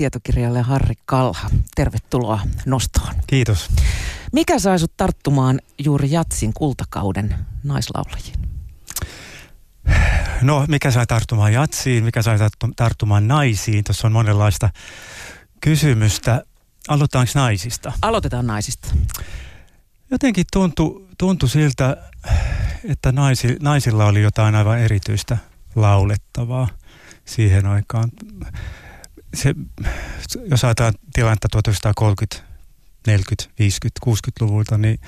tietokirjalle Harri Kalha. Tervetuloa nostoon. Kiitos. Mikä sai sut tarttumaan juuri Jatsin kultakauden naislaulajiin? No, mikä sai tarttumaan jatsiin, mikä sai tarttumaan naisiin? Tuossa on monenlaista kysymystä. Aloitetaanko naisista? Aloitetaan naisista. Jotenkin tuntui, tuntui siltä, että naisi, naisilla oli jotain aivan erityistä laulettavaa siihen aikaan. Se, jos ajatellaan tilannetta 1930, 40, 50, 60-luvulta, niin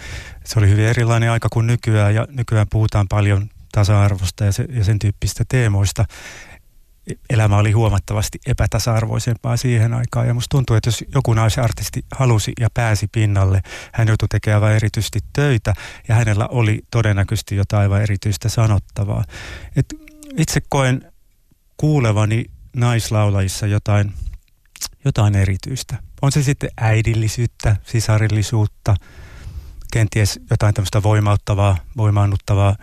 se oli hyvin erilainen aika kuin nykyään ja nykyään puhutaan paljon tasa-arvosta ja, se, ja sen tyyppistä teemoista. Elämä oli huomattavasti epätasa-arvoisempaa siihen aikaan ja musta tuntuu, että jos joku naisartisti halusi ja pääsi pinnalle, hän joutui tekemään erityisesti töitä ja hänellä oli todennäköisesti jotain aivan erityistä sanottavaa. Et itse koen kuulevani naislaulajissa jotain, jotain erityistä. On se sitten äidillisyyttä, sisarillisuutta, kenties jotain tämmöistä voimauttavaa, voimaannuttavaa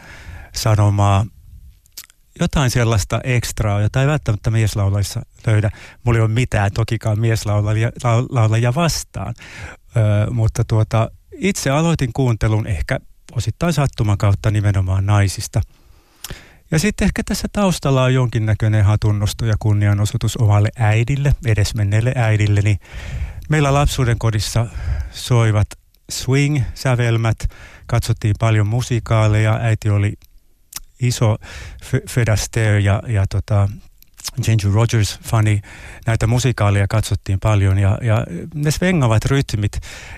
sanomaa, jotain sellaista ekstraa, jota ei välttämättä mieslaulajissa löydä. Mulla ei ole mitään tokikaan mieslaulajia vastaan, öö, mutta tuota, itse aloitin kuuntelun ehkä osittain sattuman kautta nimenomaan naisista – ja sitten ehkä tässä taustalla on jonkinnäköinen hatunnosto ja kunnianosoitus omalle äidille, edesmenneelle äidille. Niin meillä lapsuuden kodissa soivat swing-sävelmät, katsottiin paljon musikaaleja, äiti oli iso Fred Astaire ja, ja tota, Ginger Rogers-fani. Näitä musikaaleja katsottiin paljon ja, ja ne svengavat rytmit,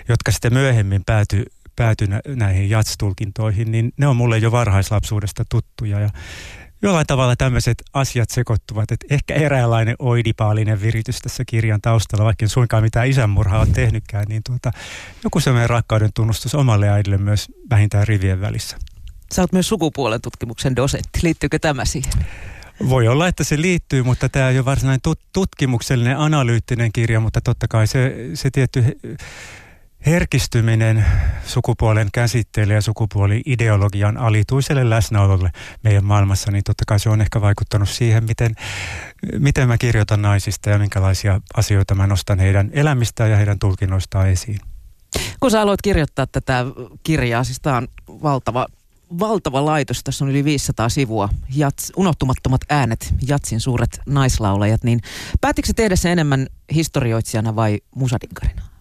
jotka sitten myöhemmin päätyi pääty näihin jatstulkintoihin, niin ne on mulle jo varhaislapsuudesta tuttuja. Ja jollain tavalla tämmöiset asiat sekoittuvat, että ehkä eräänlainen oidipaalinen viritys tässä kirjan taustalla, vaikka en suinkaan mitään isänmurhaa ole tehnytkään, niin tuota, joku semmoinen rakkauden tunnustus omalle äidille myös vähintään rivien välissä. Sä oot myös sukupuolen tutkimuksen dosentti. Liittyykö tämä siihen? Voi olla, että se liittyy, mutta tämä ei ole varsinainen tutkimuksellinen, analyyttinen kirja, mutta totta kai se, se tietty herkistyminen sukupuolen käsitteelle ja sukupuoli-ideologian alituiselle läsnäololle meidän maailmassa, niin totta kai se on ehkä vaikuttanut siihen, miten, miten mä kirjoitan naisista ja minkälaisia asioita mä nostan heidän elämistään ja heidän tulkinnoistaan esiin. Kun sä aloit kirjoittaa tätä kirjaa, siis tämä on valtava, valtava laitos, tässä on yli 500 sivua, jats, unohtumattomat äänet, Jatsin suuret naislaulajat, niin päätikö tehdä se enemmän historioitsijana vai musadinkarina?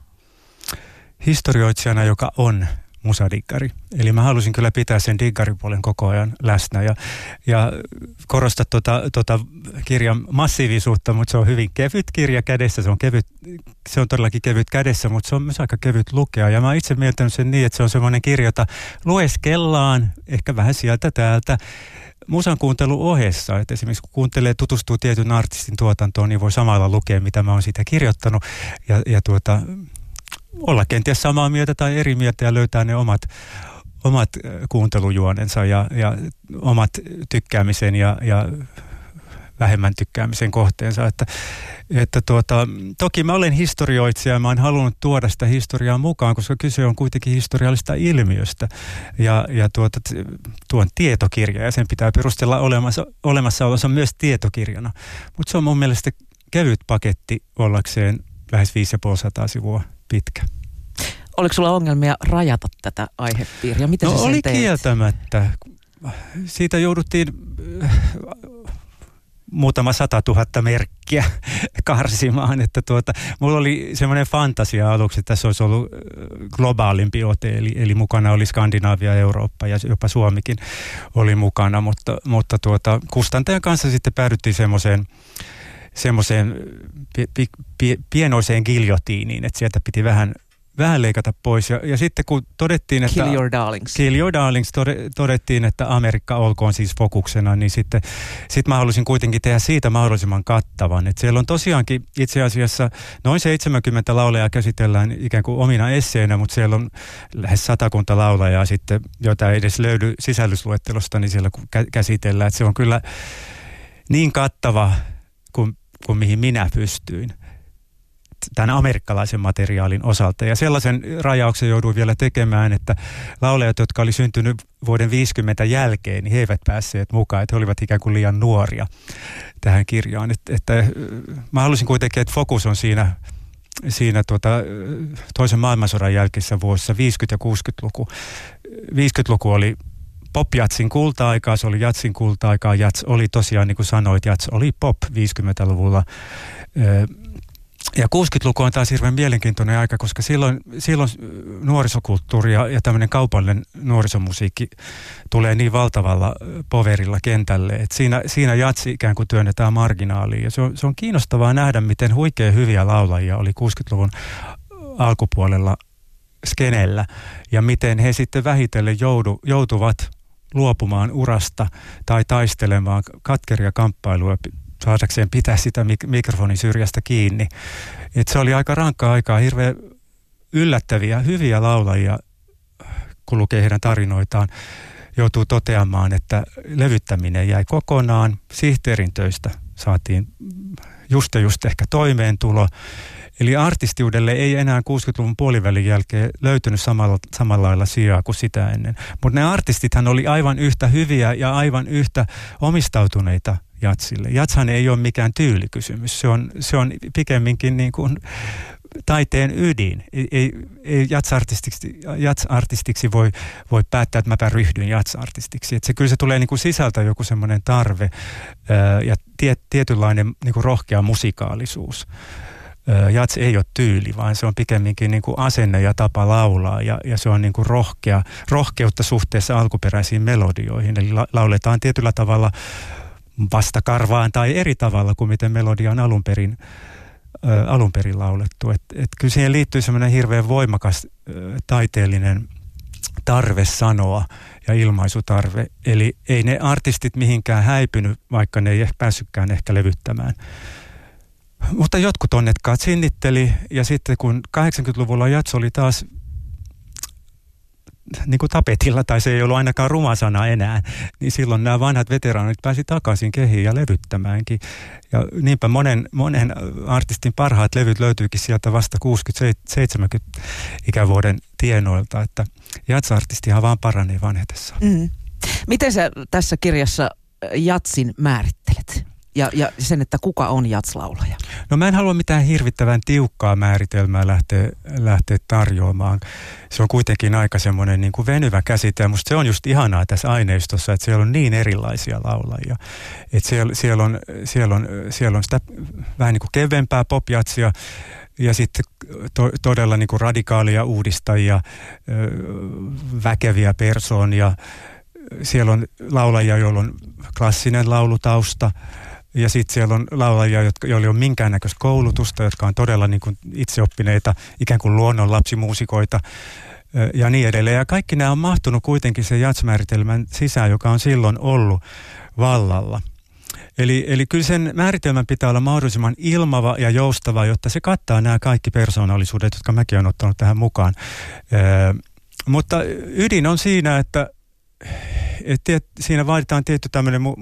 Historioitsijana, joka on musadiggari. Eli mä halusin kyllä pitää sen diggaripuolen koko ajan läsnä ja, ja korostaa tuota, tuota kirjan massiivisuutta, mutta se on hyvin kevyt kirja kädessä. Se on, kevyt, se on todellakin kevyt kädessä, mutta se on myös aika kevyt lukea. Ja mä oon itse mieltänyt sen niin, että se on semmoinen kirja, jota lueskellaan ehkä vähän sieltä täältä musan kuuntelu ohessa, että esimerkiksi kun kuuntelee, tutustuu tietyn artistin tuotantoon, niin voi samalla lukea, mitä mä oon siitä kirjoittanut. Ja, ja tuota, olla kenties samaa mieltä tai eri mieltä ja löytää ne omat, omat kuuntelujuonensa ja, ja omat tykkäämisen ja, ja vähemmän tykkäämisen kohteensa. Että, että tuota, toki mä olen historioitsija ja mä oon halunnut tuoda sitä historiaa mukaan, koska kyse on kuitenkin historiallista ilmiöstä. Ja, ja tuota, tuon tietokirja ja sen pitää perustella olemassa, olemassaolonsa myös tietokirjana. Mutta se on mun mielestä kevyt paketti ollakseen lähes 550 sivua pitkä. Oliko sulla ongelmia rajata tätä aihepiiriä? Miten no oli teet? kieltämättä. Siitä jouduttiin äh, muutama sata tuhatta merkkiä karsimaan. Että tuota, mulla oli semmoinen fantasia aluksi, että tässä olisi ollut äh, globaalimpi ote, eli, eli mukana oli Skandinavia, Eurooppa ja jopa Suomikin oli mukana, mutta, mutta tuota, kustantajan kanssa sitten päädyttiin semmoiseen semmoiseen pi, pi, pienoiseen giljotiiniin, että sieltä piti vähän, vähän leikata pois. Ja, ja sitten kun todettiin, että... Kill your darlings. Kill your darlings todettiin, että Amerikka olkoon siis fokuksena, niin sitten sit mä halusin kuitenkin tehdä siitä mahdollisimman kattavan. että siellä on tosiaankin itse asiassa noin 70 laulajaa käsitellään ikään kuin omina esseenä, mutta siellä on lähes satakunta laulajaa sitten, joita ei edes löydy sisällysluettelosta, niin siellä käsitellään. Että se on kyllä niin kattava kuin kuin mihin minä pystyin. tämän amerikkalaisen materiaalin osalta. Ja sellaisen rajauksen jouduin vielä tekemään, että laulajat, jotka oli syntynyt vuoden 50 jälkeen, niin he eivät päässeet mukaan, että he olivat ikään kuin liian nuoria tähän kirjaan. Että, että mä halusin kuitenkin, että fokus on siinä siinä tuota, toisen maailmansodan jälkeisissä vuosissa, 50- ja 60-luku. 50-luku oli pop-jatsin kulta-aikaa, se oli jatsin kulta-aikaa. Jats oli tosiaan, niin kuin sanoit, jats oli pop 50-luvulla. Ja 60-luku on taas hirveän mielenkiintoinen aika, koska silloin, silloin nuorisokulttuuri ja, ja tämmöinen kaupallinen nuorisomusiikki tulee niin valtavalla poverilla kentälle, että siinä, siinä jatsi ikään kuin työnnetään marginaaliin. Ja se on, se on kiinnostavaa nähdä, miten huikea hyviä laulajia oli 60-luvun alkupuolella skenellä ja miten he sitten vähitellen joudu, joutuvat luopumaan urasta tai taistelemaan katkeria kamppailuja saadakseen pitää sitä mik- mikrofonin syrjästä kiinni. Et se oli aika rankkaa aikaa, hirveän yllättäviä, hyviä laulajia, kun lukee heidän tarinoitaan, joutuu toteamaan, että levyttäminen jäi kokonaan. Sihteerin töistä saatiin just ja just ehkä toimeentulo. Eli artistiudelle ei enää 60-luvun puolivälin jälkeen löytynyt samalla, samalla lailla sijaa kuin sitä ennen. Mutta ne artistithan oli aivan yhtä hyviä ja aivan yhtä omistautuneita jatsille. Jatshan ei ole mikään tyylikysymys. Se on, se on pikemminkin niin kuin taiteen ydin. Ei, ei, ei jatsartistiksi, jatsartistiksi voi, voi päättää, että mäpä ryhdyn jatsartistiksi. Et se, kyllä se tulee niin kuin sisältä joku semmoinen tarve ää, ja tie, tietynlainen niin kuin rohkea musikaalisuus. Jats ei ole tyyli, vaan se on pikemminkin niin kuin asenne ja tapa laulaa ja, ja se on niin kuin rohkea, rohkeutta suhteessa alkuperäisiin melodioihin. Eli la, lauletaan tietyllä tavalla vastakarvaan tai eri tavalla kuin miten melodia on alun perin, ä, alun perin laulettu. Et, et kyllä siihen liittyy semmoinen hirveän voimakas ä, taiteellinen tarve sanoa ja ilmaisutarve. Eli ei ne artistit mihinkään häipynyt, vaikka ne ei päässytkään ehkä levyttämään. Mutta jotkut onnetkaat sinnitteli ja sitten kun 80-luvulla jats oli taas niin kuin tapetilla, tai se ei ollut ainakaan ruma sana enää, niin silloin nämä vanhat veteraanit pääsi takaisin kehiin ja levyttämäänkin. Ja niinpä monen, monen artistin parhaat levyt löytyykin sieltä vasta 60-70 ikävuoden tienoilta, että jatsartistihan vaan paranee vanhetessa. Mm. Miten sä tässä kirjassa jatsin määrittelet? Ja, ja sen, että kuka on jatslaulaja? No mä en halua mitään hirvittävän tiukkaa määritelmää lähteä, lähteä tarjoamaan. Se on kuitenkin aika semmoinen niin kuin venyvä käsite ja musta se on just ihanaa tässä aineistossa, että siellä on niin erilaisia laulajia. Että siellä, siellä, on, siellä, on, siellä on sitä vähän niin kuin kevempää popjatsia ja sitten to, todella niin kuin radikaalia uudistajia, väkeviä persoonia. Siellä on laulajia, joilla on klassinen laulutausta – ja sitten siellä on laulajia, jotka, joilla ole minkäännäköistä koulutusta, jotka on todella niin kuin itseoppineita, ikään kuin luonnonlapsimuusikoita ja niin edelleen. Ja kaikki nämä on mahtunut kuitenkin sen jatsmääritelmän sisään, joka on silloin ollut vallalla. Eli, eli kyllä sen määritelmän pitää olla mahdollisimman ilmava ja joustava, jotta se kattaa nämä kaikki persoonallisuudet, jotka mäkin olen ottanut tähän mukaan. Ee, mutta ydin on siinä, että et tiet, siinä vaaditaan tietty tämmöinen mu-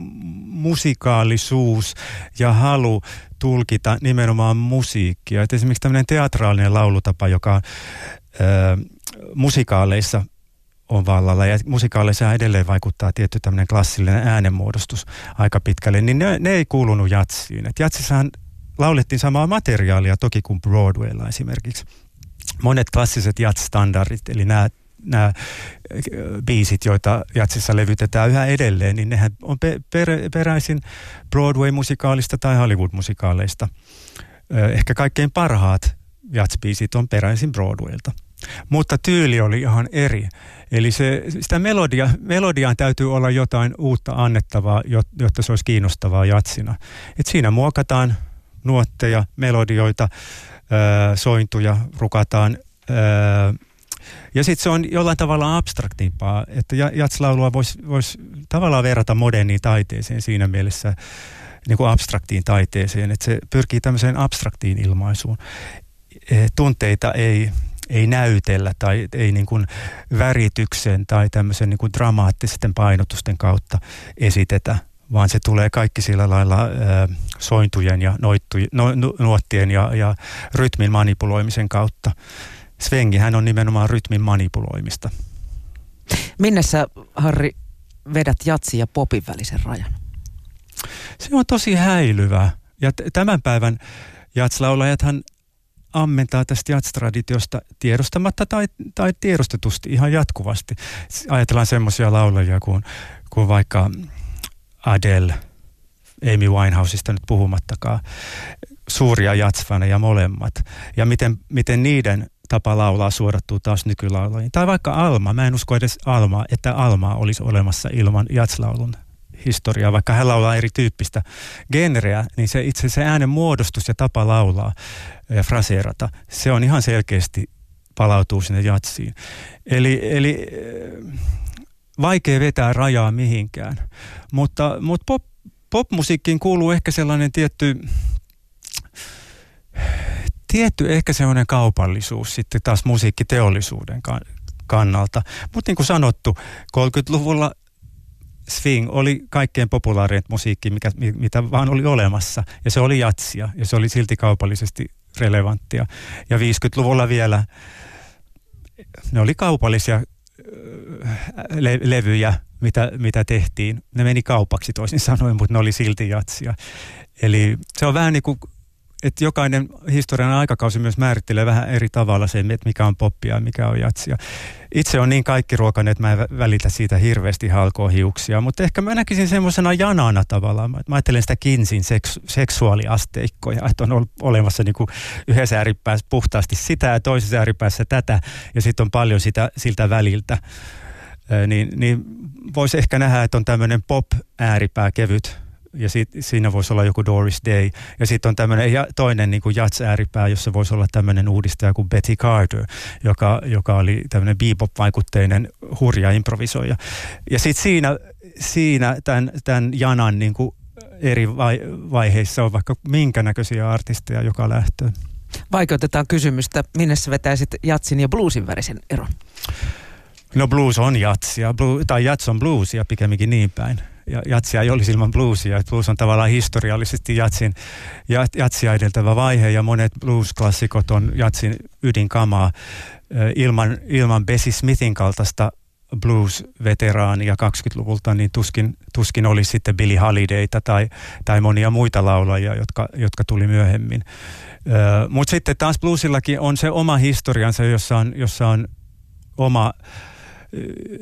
musikaalisuus ja halu tulkita nimenomaan musiikkia. Et esimerkiksi tämmöinen teatraalinen laulutapa, joka ö, musikaaleissa on vallalla ja musikaaleissa edelleen vaikuttaa tietty tämmöinen klassillinen äänenmuodostus aika pitkälle, niin ne, ne ei kuulunut jatsiin. Et jatsissahan laulettiin samaa materiaalia toki kuin Broadwaylla esimerkiksi. Monet klassiset jats-standardit, eli nämä nämä äh, biisit, joita jatsissa levytetään yhä edelleen, niin nehän on pe- per- peräisin Broadway-musikaalista tai Hollywood-musikaaleista. Äh, ehkä kaikkein parhaat jatsbiisit on peräisin Broadwaylta. Mutta tyyli oli ihan eri. Eli se, sitä melodia, melodiaan täytyy olla jotain uutta annettavaa, jotta se olisi kiinnostavaa jatsina. Et siinä muokataan nuotteja, melodioita, äh, sointuja, rukataan ja sitten se on jollain tavalla abstraktimpaa, että jatslaulua voisi vois tavallaan verrata moderniin taiteeseen siinä mielessä niin kuin abstraktiin taiteeseen, että se pyrkii tämmöiseen abstraktiin ilmaisuun. E, tunteita ei, ei näytellä tai ei niin kuin värityksen tai tämmöisen niin kuin dramaattisten painotusten kautta esitetä, vaan se tulee kaikki sillä lailla ää, sointujen ja noittu, no, nuottien ja, ja rytmin manipuloimisen kautta. Svengihän on nimenomaan rytmin manipuloimista. Minne sä, Harri, vedät jatsi ja popin välisen rajan? Se on tosi häilyvä. Ja t- tämän päivän jatslaulajathan ammentaa tästä jatstraditiosta tiedostamatta tai, tai tiedostetusti ihan jatkuvasti. Ajatellaan semmoisia laulajia kuin, kuin vaikka Adele, Amy Winehouseista nyt puhumattakaan, suuria jatsfaneja molemmat. Ja miten, miten niiden tapa laulaa suodattuu taas nykylaulajiin. Tai vaikka Alma, mä en usko edes Alma, että Alma olisi olemassa ilman jatslaulun historiaa, vaikka hän laulaa erityyppistä genreä, niin se itse se äänen muodostus ja tapa laulaa ja fraseerata, se on ihan selkeästi palautuu sinne jatsiin. Eli, eli vaikea vetää rajaa mihinkään, mutta, mutta pop, popmusiikkiin kuuluu ehkä sellainen tietty tietty ehkä sellainen kaupallisuus sitten taas musiikkiteollisuuden kannalta. Mutta niin kuin sanottu, 30-luvulla swing oli kaikkein populaarin musiikki, mikä, mitä vaan oli olemassa. Ja se oli jatsia ja se oli silti kaupallisesti relevanttia. Ja 50-luvulla vielä ne oli kaupallisia äh, le- levyjä, mitä, mitä tehtiin. Ne meni kaupaksi toisin sanoen, mutta ne oli silti jatsia. Eli se on vähän niin kuin että jokainen historian aikakausi myös määrittelee vähän eri tavalla sen, että mikä on poppia ja mikä on jatsia. Itse on niin kaikki ruokainen, että mä en välitä siitä hirveästi halkoa hiuksia, mutta ehkä mä näkisin semmoisena janana tavallaan. Mä ajattelen sitä Kinsin seksu- seksuaaliasteikkoja, että on olemassa niin kuin yhdessä ääripäässä puhtaasti sitä ja toisessa ääripäässä tätä ja sitten on paljon sitä siltä väliltä. niin, niin voisi ehkä nähdä, että on tämmöinen pop-ääripää kevyt ja sit, siinä voisi olla joku Doris Day. Ja sitten on tämmöinen ja toinen niin kuin jats-ääripää, jossa voisi olla tämmöinen uudistaja kuin Betty Carter, joka, joka oli tämmöinen bebop-vaikutteinen hurja improvisoija. Ja sitten siinä, siinä tämän, tämän janan niin kuin eri vai, vaiheissa on vaikka minkä näköisiä artisteja joka lähtöön. Vaikeutetaan kysymystä, minne sä vetäisit jatsin ja bluesin värisen eron? No blues on jatsia, blue, tai jats on bluesia pikemminkin niin päin jatsia ei olisi ilman bluesia. Blues on tavallaan historiallisesti jatsin, jatsia edeltävä vaihe ja monet blues-klassikot on jatsin ydinkamaa. Ilman, ilman Bessie Smithin kaltaista blues-veteraania 20-luvulta, niin tuskin, tuskin olisi sitten Billy Holidayta tai, tai monia muita laulajia, jotka, jotka tuli myöhemmin. Mutta sitten taas bluesillakin on se oma historiansa, jossa on, jossa on oma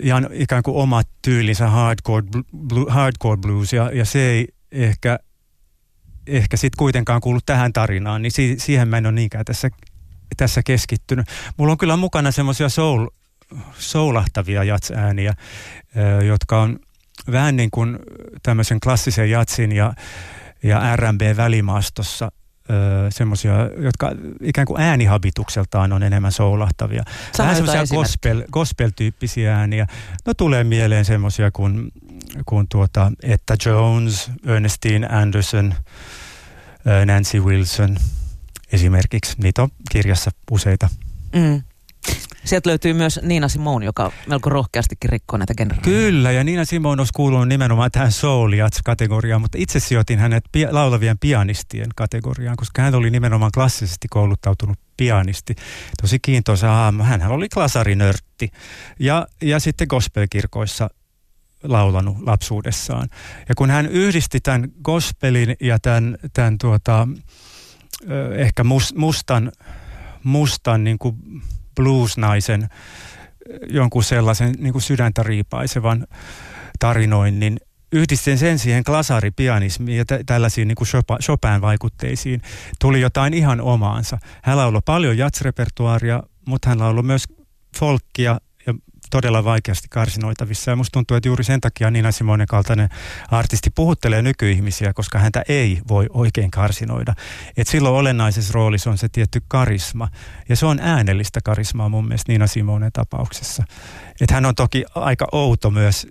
ja ikään kuin omat tyylinsä hardcore, blu, hardcore blues ja, ja se ei ehkä, ehkä sitten kuitenkaan kuulu tähän tarinaan, niin si, siihen mä en ole niinkään tässä, tässä keskittynyt. Mulla on kyllä mukana semmoisia soul, soulahtavia jatsääniä, jotka on vähän niin kuin tämmöisen klassisen jatsin ja, ja Semmoisia, jotka ikään kuin äänihabitukseltaan on enemmän soulahtavia. Vähän semmoisia gospel, gospel-tyyppisiä ääniä. No tulee mieleen semmoisia kuin, kuin tuota Etta Jones, Ernestine Anderson, Nancy Wilson esimerkiksi. Niitä on kirjassa useita. Mm. Sieltä löytyy myös Niina Simone, joka melko rohkeastikin rikkoo näitä genreja. Kyllä, ja Niina Simone olisi kuulunut nimenomaan tähän soul kategoriaan mutta itse sijoitin hänet laulavien pianistien kategoriaan, koska hän oli nimenomaan klassisesti kouluttautunut pianisti. Tosi kiintoisa hahmo. Hän oli klasarinörtti ja, ja sitten gospelkirkoissa laulanut lapsuudessaan. Ja kun hän yhdisti tämän gospelin ja tämän, tämän tuota, ehkä mustan, mustan niin kuin bluesnaisen jonkun sellaisen niin kuin sydäntä riipaisevan tarinoinnin yhdistin sen siihen glasaripianismiin ja tä- tällaisiin niin kuin Chopin-vaikutteisiin. Tuli jotain ihan omaansa. Hän lauloi paljon jatsrepertuaaria, mutta hän lauloi myös folkkia todella vaikeasti karsinoitavissa. Ja musta tuntuu, että juuri sen takia Nina Simonen kaltainen artisti puhuttelee nykyihmisiä, koska häntä ei voi oikein karsinoida. Et silloin olennaisessa roolissa on se tietty karisma. Ja se on äänellistä karismaa mun mielestä Nina Simonen tapauksessa. Et hän on toki aika outo myös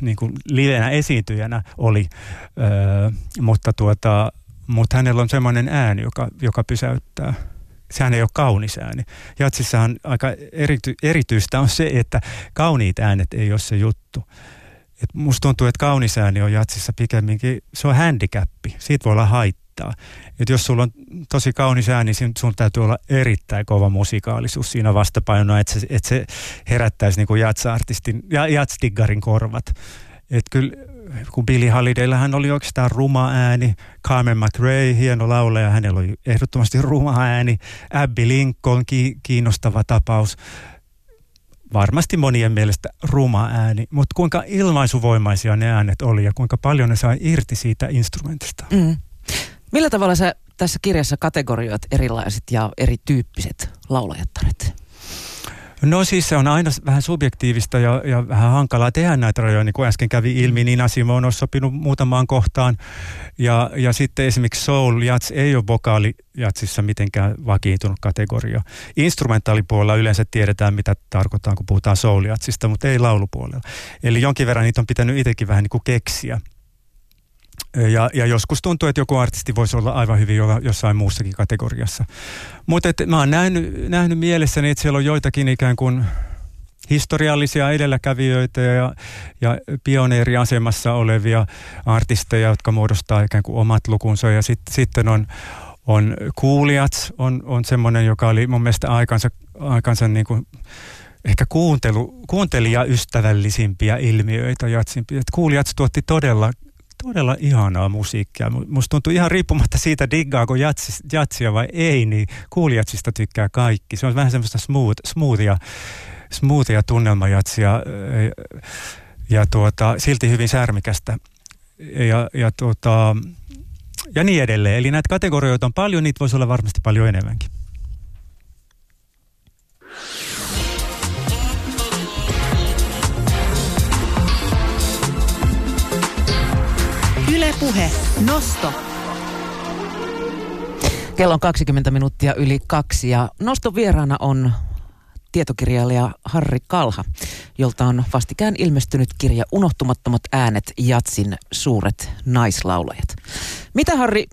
niin kuin livenä esiintyjänä oli, öö, mutta, tuota, mutta hänellä on semmoinen ääni, joka, joka pysäyttää sehän ei ole kaunis ääni. Jatsissahan aika erity, erityistä on se, että kauniit äänet ei ole se juttu. Et musta tuntuu, että kaunis ääni on jatsissa pikemminkin, se on handicappi, siitä voi olla haittaa. Et jos sulla on tosi kaunis ääni, niin sun täytyy olla erittäin kova musikaalisuus siinä vastapainona, että se, et se herättäisi niin jats-artistin ja jatsdiggarin korvat. Et kyllä kun Billy Holidaylla hän oli oikeastaan ruma ääni, Carmen McRae, hieno laulaja, hänellä oli ehdottomasti ruma ääni, Abby Lincoln, ki- kiinnostava tapaus, varmasti monien mielestä ruma ääni, mutta kuinka ilmaisuvoimaisia ne äänet oli ja kuinka paljon ne sai irti siitä instrumentista. Mm. Millä tavalla sä tässä kirjassa kategorioit erilaiset ja erityyppiset laulajattaret? No siis se on aina vähän subjektiivista ja, ja vähän hankalaa tehdä näitä rajoja, niin kuin äsken kävi ilmi, niin Simon on sopinut muutamaan kohtaan. Ja, ja sitten esimerkiksi soul jats ei ole vokaalijatsissa mitenkään vakiintunut kategoria. Instrumentaalipuolella yleensä tiedetään, mitä tarkoittaa, kun puhutaan soul jatsista, mutta ei laulupuolella. Eli jonkin verran niitä on pitänyt itsekin vähän niin kuin keksiä. Ja, ja joskus tuntuu, että joku artisti voisi olla aivan hyvin jo, jossain muussakin kategoriassa. Mutta mä oon nähnyt, nähnyt mielessäni, että siellä on joitakin ikään kuin historiallisia edelläkävijöitä ja, ja pioneeriasemassa olevia artisteja, jotka muodostaa ikään kuin omat lukunsa. Ja sit, sitten on, on kuulijat, on, on semmoinen, joka oli mun mielestä aikansa, aikansa niin kuin ehkä kuuntelu, kuuntelijaystävällisimpiä ilmiöitä jatsimpi. kuulijat tuotti todella todella ihanaa musiikkia. Musta tuntuu ihan riippumatta siitä, diggaako jatsis, jatsia vai ei, niin kuulijatsista tykkää kaikki. Se on vähän semmoista smooth, smoothia, smoothia tunnelmajatsia ja tuota, silti hyvin särmikästä. Ja, ja, tuota, ja niin edelleen. Eli näitä kategorioita on paljon, niitä voisi olla varmasti paljon enemmänkin. Puhe. Nosto. Kello on 20 minuuttia yli kaksi ja noston vieraana on tietokirjailija Harri Kalha, jolta on vastikään ilmestynyt kirja Unohtumattomat äänet Jatsin suuret naislaulajat. Mitä Harri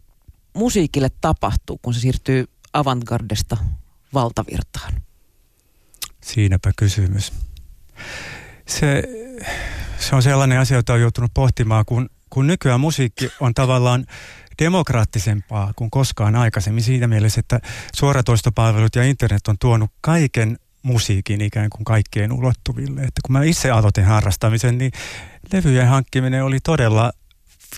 musiikille tapahtuu, kun se siirtyy avantgardesta valtavirtaan? Siinäpä kysymys. Se, se on sellainen asia, jota on joutunut pohtimaan, kun kun nykyään musiikki on tavallaan demokraattisempaa kuin koskaan aikaisemmin siinä mielessä, että suoratoistopalvelut ja internet on tuonut kaiken musiikin ikään kuin kaikkien ulottuville. Että kun mä itse aloitin harrastamisen, niin levyjen hankkiminen oli todella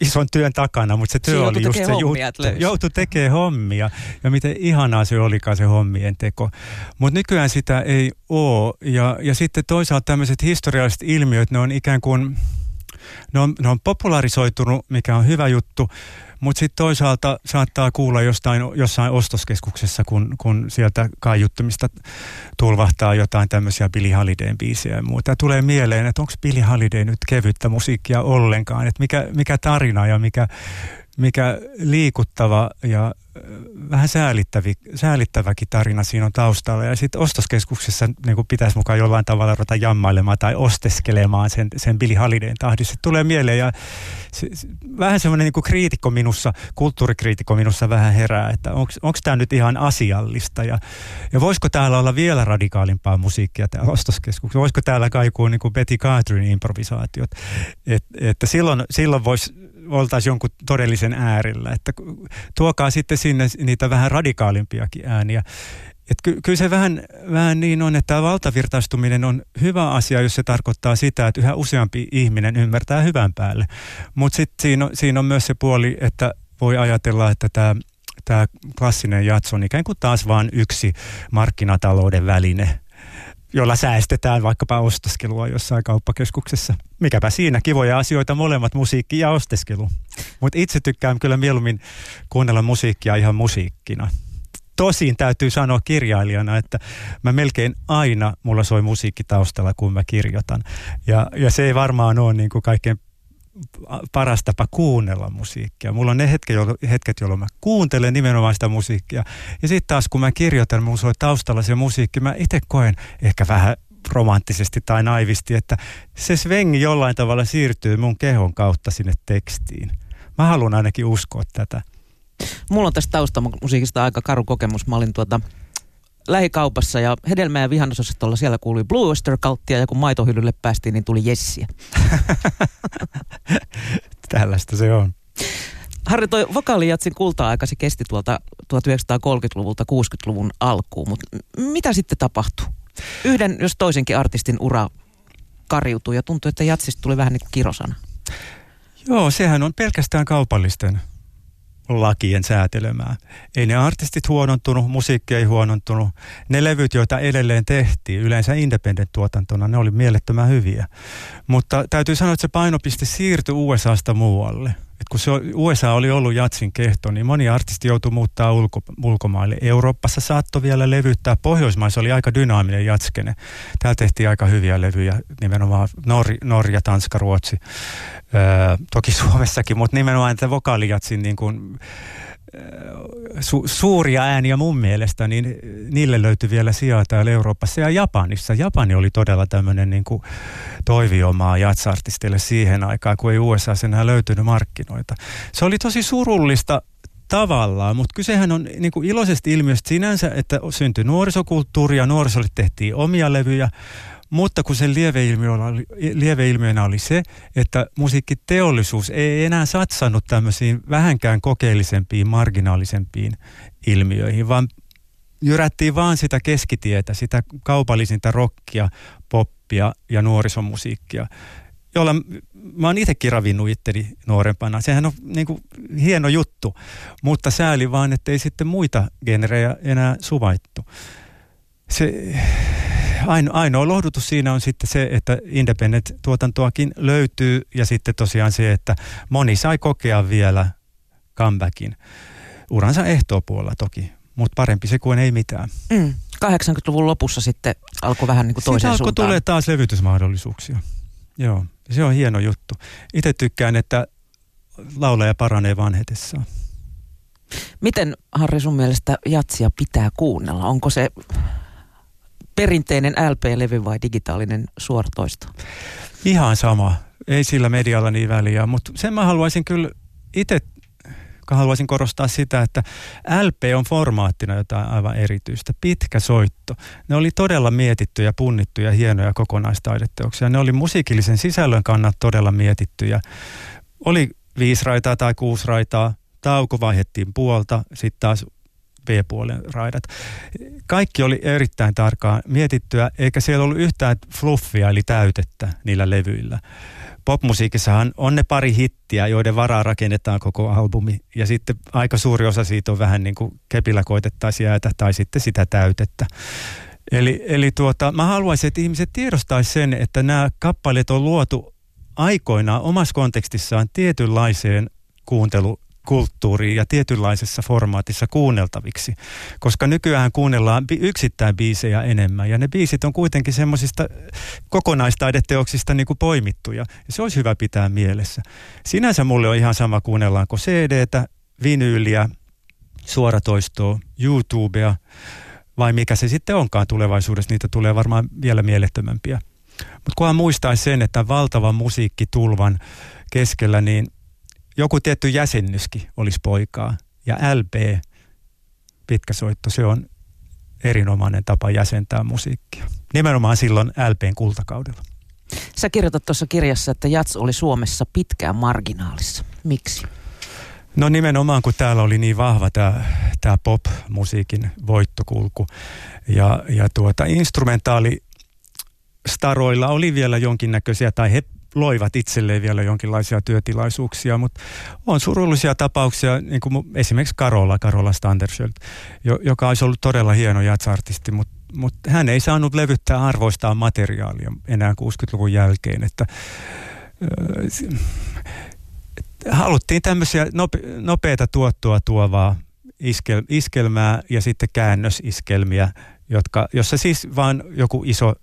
ison työn takana, mutta se työ se oli just se juttu. Joutui tekemään hommia. Ja miten ihanaa se olikaan se hommien teko. Mutta nykyään sitä ei ole. Ja, ja sitten toisaalta tämmöiset historialliset ilmiöt, ne on ikään kuin ne on, ne on popularisoitunut, mikä on hyvä juttu, mutta sitten toisaalta saattaa kuulla jostain, jossain ostoskeskuksessa, kun, kun sieltä kaiuttamista tulvahtaa jotain tämmöisiä Billy Holidayn biisejä ja muuta. tulee mieleen, että onko Billy Holiday nyt kevyttä musiikkia ollenkaan, että mikä, mikä tarina ja mikä, mikä liikuttava ja vähän säälittävi, säälittäväkin tarina siinä on taustalla. Ja sitten ostoskeskuksessa niin kuin pitäisi mukaan jollain tavalla ruveta jammailemaan tai osteskelemaan sen, sen Billy Holidayn tahdissa. Tulee mieleen ja se, se, vähän semmoinen niin kriitikko minussa, kulttuurikriitikko minussa vähän herää, että onko tämä nyt ihan asiallista ja, ja voisiko täällä olla vielä radikaalimpaa musiikkia täällä ostoskeskuksessa? Voisiko täällä kaikua niin kuin Betty Carterin improvisaatiot? Et, että silloin, silloin voisi oltaisiin jonkun todellisen äärellä. Että tuokaa sitten sinne niitä vähän radikaalimpiakin ääniä. Et ky- kyllä se vähän, vähän niin on, että valtavirtaistuminen on hyvä asia, jos se tarkoittaa sitä, että yhä useampi ihminen ymmärtää hyvän päälle. Mutta sitten siinä, siinä on myös se puoli, että voi ajatella, että tämä tämä klassinen jatso on ikään kuin taas vain yksi markkinatalouden väline, jolla säästetään vaikkapa ostoskelua jossain kauppakeskuksessa. Mikäpä siinä, kivoja asioita molemmat, musiikki ja osteskelu. Mutta itse tykkään kyllä mieluummin kuunnella musiikkia ihan musiikkina. Tosin täytyy sanoa kirjailijana, että mä melkein aina mulla soi musiikki taustalla, kun mä kirjoitan. Ja, ja se ei varmaan ole niin kuin kaikkein paras tapa kuunnella musiikkia. Mulla on ne hetket, jolloin, hetket, jolloin mä kuuntelen nimenomaan sitä musiikkia. Ja sitten taas kun mä kirjoitan, mulla soi taustalla se musiikki, mä itse koen ehkä vähän romanttisesti tai naivisti, että se svengi jollain tavalla siirtyy mun kehon kautta sinne tekstiin. Mä haluan ainakin uskoa tätä. Mulla on tästä taustamusiikista aika karu kokemus. Mä olin tuota lähikaupassa ja hedelmä- ja vihannesosastolla siellä kuului Blue Oyster Cultia ja kun maitohyllylle päästiin, niin tuli Jessiä. Tällaista se on. Harri, toi vokaalijatsin kulta-aikasi kesti tuolta 1930-luvulta 60-luvun alkuun, mutta mitä sitten tapahtui? Yhden, jos toisenkin artistin ura kariutui ja tuntui, että jatsista tuli vähän niin kuin kirosana. Joo, sehän on pelkästään kaupallisten lakien säätelemää. Ei ne artistit huonontunut, musiikki ei huonontunut. Ne levyt, joita edelleen tehtiin, yleensä independent-tuotantona, ne oli mielettömän hyviä. Mutta täytyy sanoa, että se painopiste siirtyi USAsta muualle. Kun se USA oli ollut jatsin kehto, niin moni artisti joutui muuttaa ulko, ulkomaille. Euroopassa saattoi vielä levyttää. Pohjoismaissa oli aika dynaaminen jatskene. Täällä tehtiin aika hyviä levyjä, nimenomaan Nor- Norja, Tanska, Ruotsi. Öö, toki Suomessakin, mutta nimenomaan että vokaalijatsin niin kuin, su- suuria ääniä mun mielestä, niin niille löytyi vielä sijaa täällä Euroopassa ja Japanissa. Japani oli todella tämmöinen niin toiviomaa jatsartistille siihen aikaan, kun ei USA enää löytynyt markkinoita. Se oli tosi surullista tavallaan, mutta kysehän on niin kuin iloisesta ilmiöstä sinänsä, että syntyi nuorisokulttuuri ja nuorisolle tehtiin omia levyjä, mutta kun sen lieveilmiönä oli, lieveilmiönä oli se, että musiikkiteollisuus ei enää satsannut tämmöisiin vähänkään kokeellisempiin, marginaalisempiin ilmiöihin, vaan jyrättiin vaan sitä keskitietä, sitä kaupallisinta rockia, poppia ja nuorisomusiikkia, jolla mä oon itsekin ravinnut itteni nuorempana. Sehän on niin kuin, hieno juttu, mutta sääli vaan, että ei sitten muita genrejä enää suvaittu. Se, aino, ainoa lohdutus siinä on sitten se, että independent-tuotantoakin löytyy ja sitten tosiaan se, että moni sai kokea vielä comebackin. Uransa ehtoopuolella toki, mutta parempi se kuin ei mitään. Mm. 80-luvun lopussa sitten alkoi vähän niin kuin toiseen alkoi tulee taas levytysmahdollisuuksia. Joo, se on hieno juttu. Itse tykkään, että laulaja paranee vanhetessaan. Miten Harri sun mielestä jatsia pitää kuunnella? Onko se perinteinen LP-levy vai digitaalinen suoratoisto? Ihan sama. Ei sillä medialla niin väliä, mutta sen mä haluaisin kyllä itse haluaisin korostaa sitä, että LP on formaattina jotain aivan erityistä. Pitkä soitto. Ne oli todella mietittyjä, punnittuja, hienoja kokonaistaideteoksia. Ne oli musiikillisen sisällön kannat todella mietittyjä. Oli viisi raitaa tai kuusi raitaa. Tauko vaihettiin puolta, sitten taas B-puolen raidat. Kaikki oli erittäin tarkkaan mietittyä, eikä siellä ollut yhtään fluffia eli täytettä niillä levyillä. Popmusiikissahan on ne pari hittiä, joiden varaa rakennetaan koko albumi. Ja sitten aika suuri osa siitä on vähän niin kuin kepillä koitettaisiin jäätä tai sitten sitä täytettä. Eli, eli tuota, mä haluaisin, että ihmiset tiedostaisivat sen, että nämä kappaleet on luotu aikoinaan omassa kontekstissaan tietynlaiseen kuuntelu kulttuuriin ja tietynlaisessa formaatissa kuunneltaviksi. Koska nykyään kuunnellaan yksittäin biisejä enemmän ja ne biisit on kuitenkin semmoisista kokonaistaideteoksista niin kuin poimittuja. Ja se olisi hyvä pitää mielessä. Sinänsä mulle on ihan sama kuunnellaanko CD-tä, vinyyliä, suoratoistoa, YouTubea vai mikä se sitten onkaan tulevaisuudessa. Niitä tulee varmaan vielä mielettömämpiä. Mutta kunhan muistaisi sen, että valtavan musiikkitulvan keskellä, niin joku tietty jäsennyskin olisi poikaa. Ja LP, pitkä soitto, se on erinomainen tapa jäsentää musiikkia. Nimenomaan silloin LPn kultakaudella. Sä kirjoitat tuossa kirjassa, että jats oli Suomessa pitkään marginaalissa. Miksi? No nimenomaan, kun täällä oli niin vahva tämä, tämä pop-musiikin voittokulku. Ja, ja tuota, instrumentaali staroilla oli vielä jonkinnäköisiä, tai he loivat itselleen vielä jonkinlaisia työtilaisuuksia, mutta on surullisia tapauksia, niin kuin esimerkiksi Karola, Karola Standersköld, joka olisi ollut todella hieno jatsartisti, mutta mut hän ei saanut levyttää arvoistaan materiaalia enää 60-luvun jälkeen, että äh, haluttiin tämmöisiä nope, nopeita tuottoa tuovaa iskel, iskelmää ja sitten käännösiskelmiä, jotka, jossa siis vaan joku iso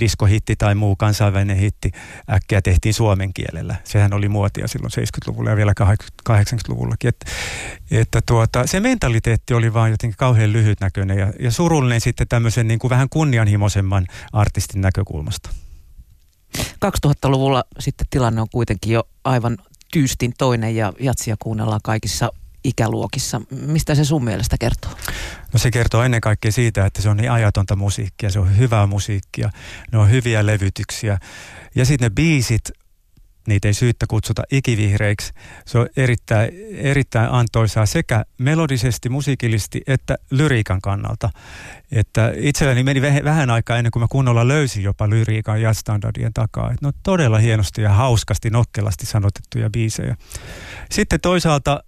diskohitti tai muu kansainvälinen hitti äkkiä tehtiin suomen kielellä. Sehän oli muotia silloin 70-luvulla ja vielä 80-luvullakin. Että, että tuota, se mentaliteetti oli vaan jotenkin kauhean lyhytnäköinen ja, ja surullinen sitten tämmöisen niin kuin vähän kunnianhimoisemman artistin näkökulmasta. 2000-luvulla sitten tilanne on kuitenkin jo aivan tyystin toinen ja jatsia kuunnellaan kaikissa ikäluokissa. Mistä se sun mielestä kertoo? No se kertoo ennen kaikkea siitä, että se on niin ajatonta musiikkia, se on hyvää musiikkia, ne on hyviä levytyksiä. Ja sitten ne biisit niitä ei syyttä kutsuta ikivihreiksi. Se on erittäin, erittäin antoisaa sekä melodisesti, musiikillisesti että lyriikan kannalta. Että itselläni meni vähän aikaa ennen kuin mä kunnolla löysin jopa lyriikan ja standardien takaa. Että ne on todella hienosti ja hauskasti, nokkelasti sanotettuja biisejä. Sitten toisaalta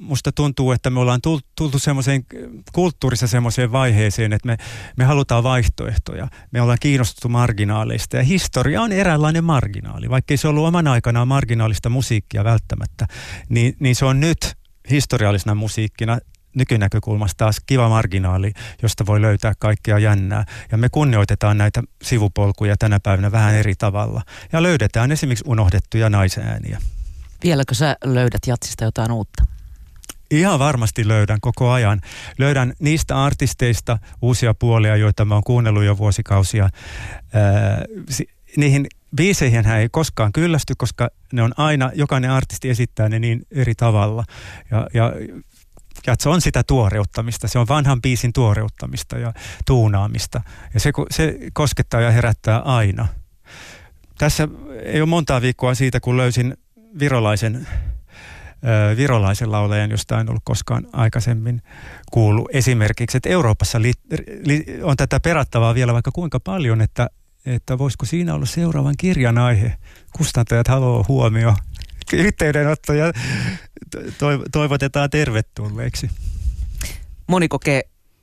musta tuntuu, että me ollaan tultu semmoiseen kulttuurissa semmoiseen vaiheeseen, että me, me halutaan vaihtoehtoja. Me ollaan kiinnostuttu marginaaleista ja historia on eräänlainen marginaali. Vaikka ei se ollut oman aikanaan marginaalista musiikkia välttämättä, niin, niin se on nyt historiallisena musiikkina nykynäkökulmasta taas kiva marginaali, josta voi löytää kaikkea jännää. Ja me kunnioitetaan näitä sivupolkuja tänä päivänä vähän eri tavalla. Ja löydetään esimerkiksi unohdettuja naisääniä. Vieläkö sä löydät jatsista jotain uutta? Ihan varmasti löydän koko ajan. Löydän niistä artisteista uusia puolia, joita mä oon kuunnellut jo vuosikausia. Ää, niihin biiseihin hän ei koskaan kyllästy, koska ne on aina, jokainen artisti esittää ne niin eri tavalla. Ja, ja ja se on sitä tuoreuttamista, se on vanhan biisin tuoreuttamista ja tuunaamista. Ja se, se koskettaa ja herättää aina. Tässä ei ole montaa viikkoa siitä, kun löysin virolaisen virolaisen laulajan, josta en ollut koskaan aikaisemmin kuullut. Esimerkiksi, että Euroopassa li, li, on tätä perattavaa vielä vaikka kuinka paljon, että, että voisiko siinä olla seuraavan kirjan aihe. Kustantajat haluaa huomio yhteydenotto ja toivotetaan tervetulleeksi. Moni kokee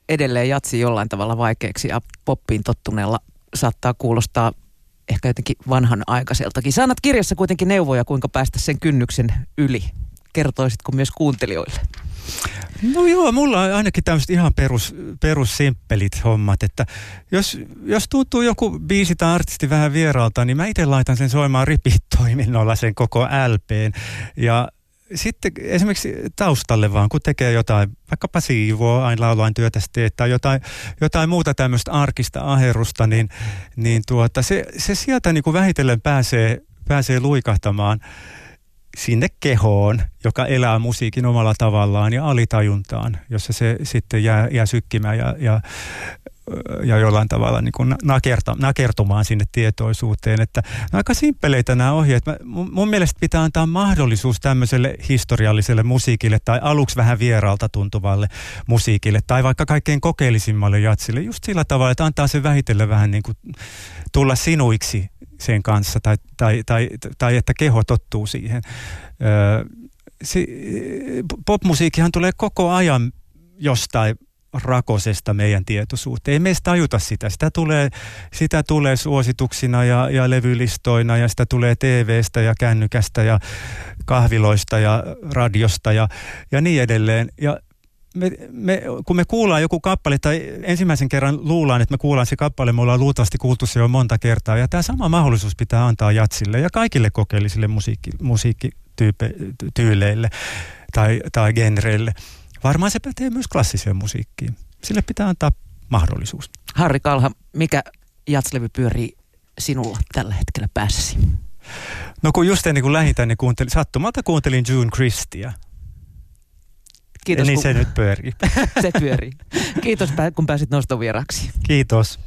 edelleen jatsi jollain tavalla vaikeaksi ja poppiin tottuneella saattaa kuulostaa ehkä jotenkin vanhan aikaiseltakin. Saanat kirjassa kuitenkin neuvoja, kuinka päästä sen kynnyksen yli kertoisitko myös kuuntelijoille? No joo, mulla on ainakin tämmöiset ihan perus, perussimppelit hommat, että jos, jos tuntuu joku biisi tai artisti vähän vieraalta, niin mä itse laitan sen soimaan ripitoiminnolla sen koko LPn ja sitten esimerkiksi taustalle vaan, kun tekee jotain, vaikkapa siivoa, aina laulain työtä tai jotain, jotain muuta tämmöistä arkista aherusta, niin, niin tuota, se, se sieltä niin kuin vähitellen pääsee, pääsee luikahtamaan sinne kehoon, joka elää musiikin omalla tavallaan ja alitajuntaan, jossa se sitten jää, jää sykkimään ja, ja, ja jollain tavalla niin kuin nakerta, nakertumaan sinne tietoisuuteen. Että aika simppeleitä nämä ohjeet. Mä, mun, mielestä pitää antaa mahdollisuus tämmöiselle historialliselle musiikille tai aluksi vähän vieraalta tuntuvalle musiikille tai vaikka kaikkein kokeellisimmalle jatsille just sillä tavalla, että antaa se vähitellen vähän niin kuin tulla sinuiksi sen kanssa tai, tai, tai, tai että keho tottuu siihen. Öö, si, popmusiikkihan tulee koko ajan jostain rakosesta meidän tietoisuuteen. Ei meistä tajuta sitä. Sitä tulee, sitä tulee suosituksina ja, ja levylistoina ja sitä tulee TVstä ja kännykästä ja kahviloista ja radiosta ja, ja niin edelleen. Ja me, me, kun me kuullaan joku kappale, tai ensimmäisen kerran luullaan, että me kuullaan se kappale, me ollaan luultavasti kuultu se jo monta kertaa. Ja tämä sama mahdollisuus pitää antaa jatsille ja kaikille kokeellisille musiikki, musiikkityyleille tai, tai genreille. Varmaan se pätee myös klassiseen musiikkiin. Sille pitää antaa mahdollisuus. Harri Kalha, mikä jatslevy pyörii sinulla tällä hetkellä päässäsi? No kun just ennen kuin lähdin tänne, kuuntelin, sattumalta kuuntelin June Christia. Kiitos. Niin kun... se nyt pyörii. se pyörii. Kiitos kun pääsit nostovieraksi. Kiitos.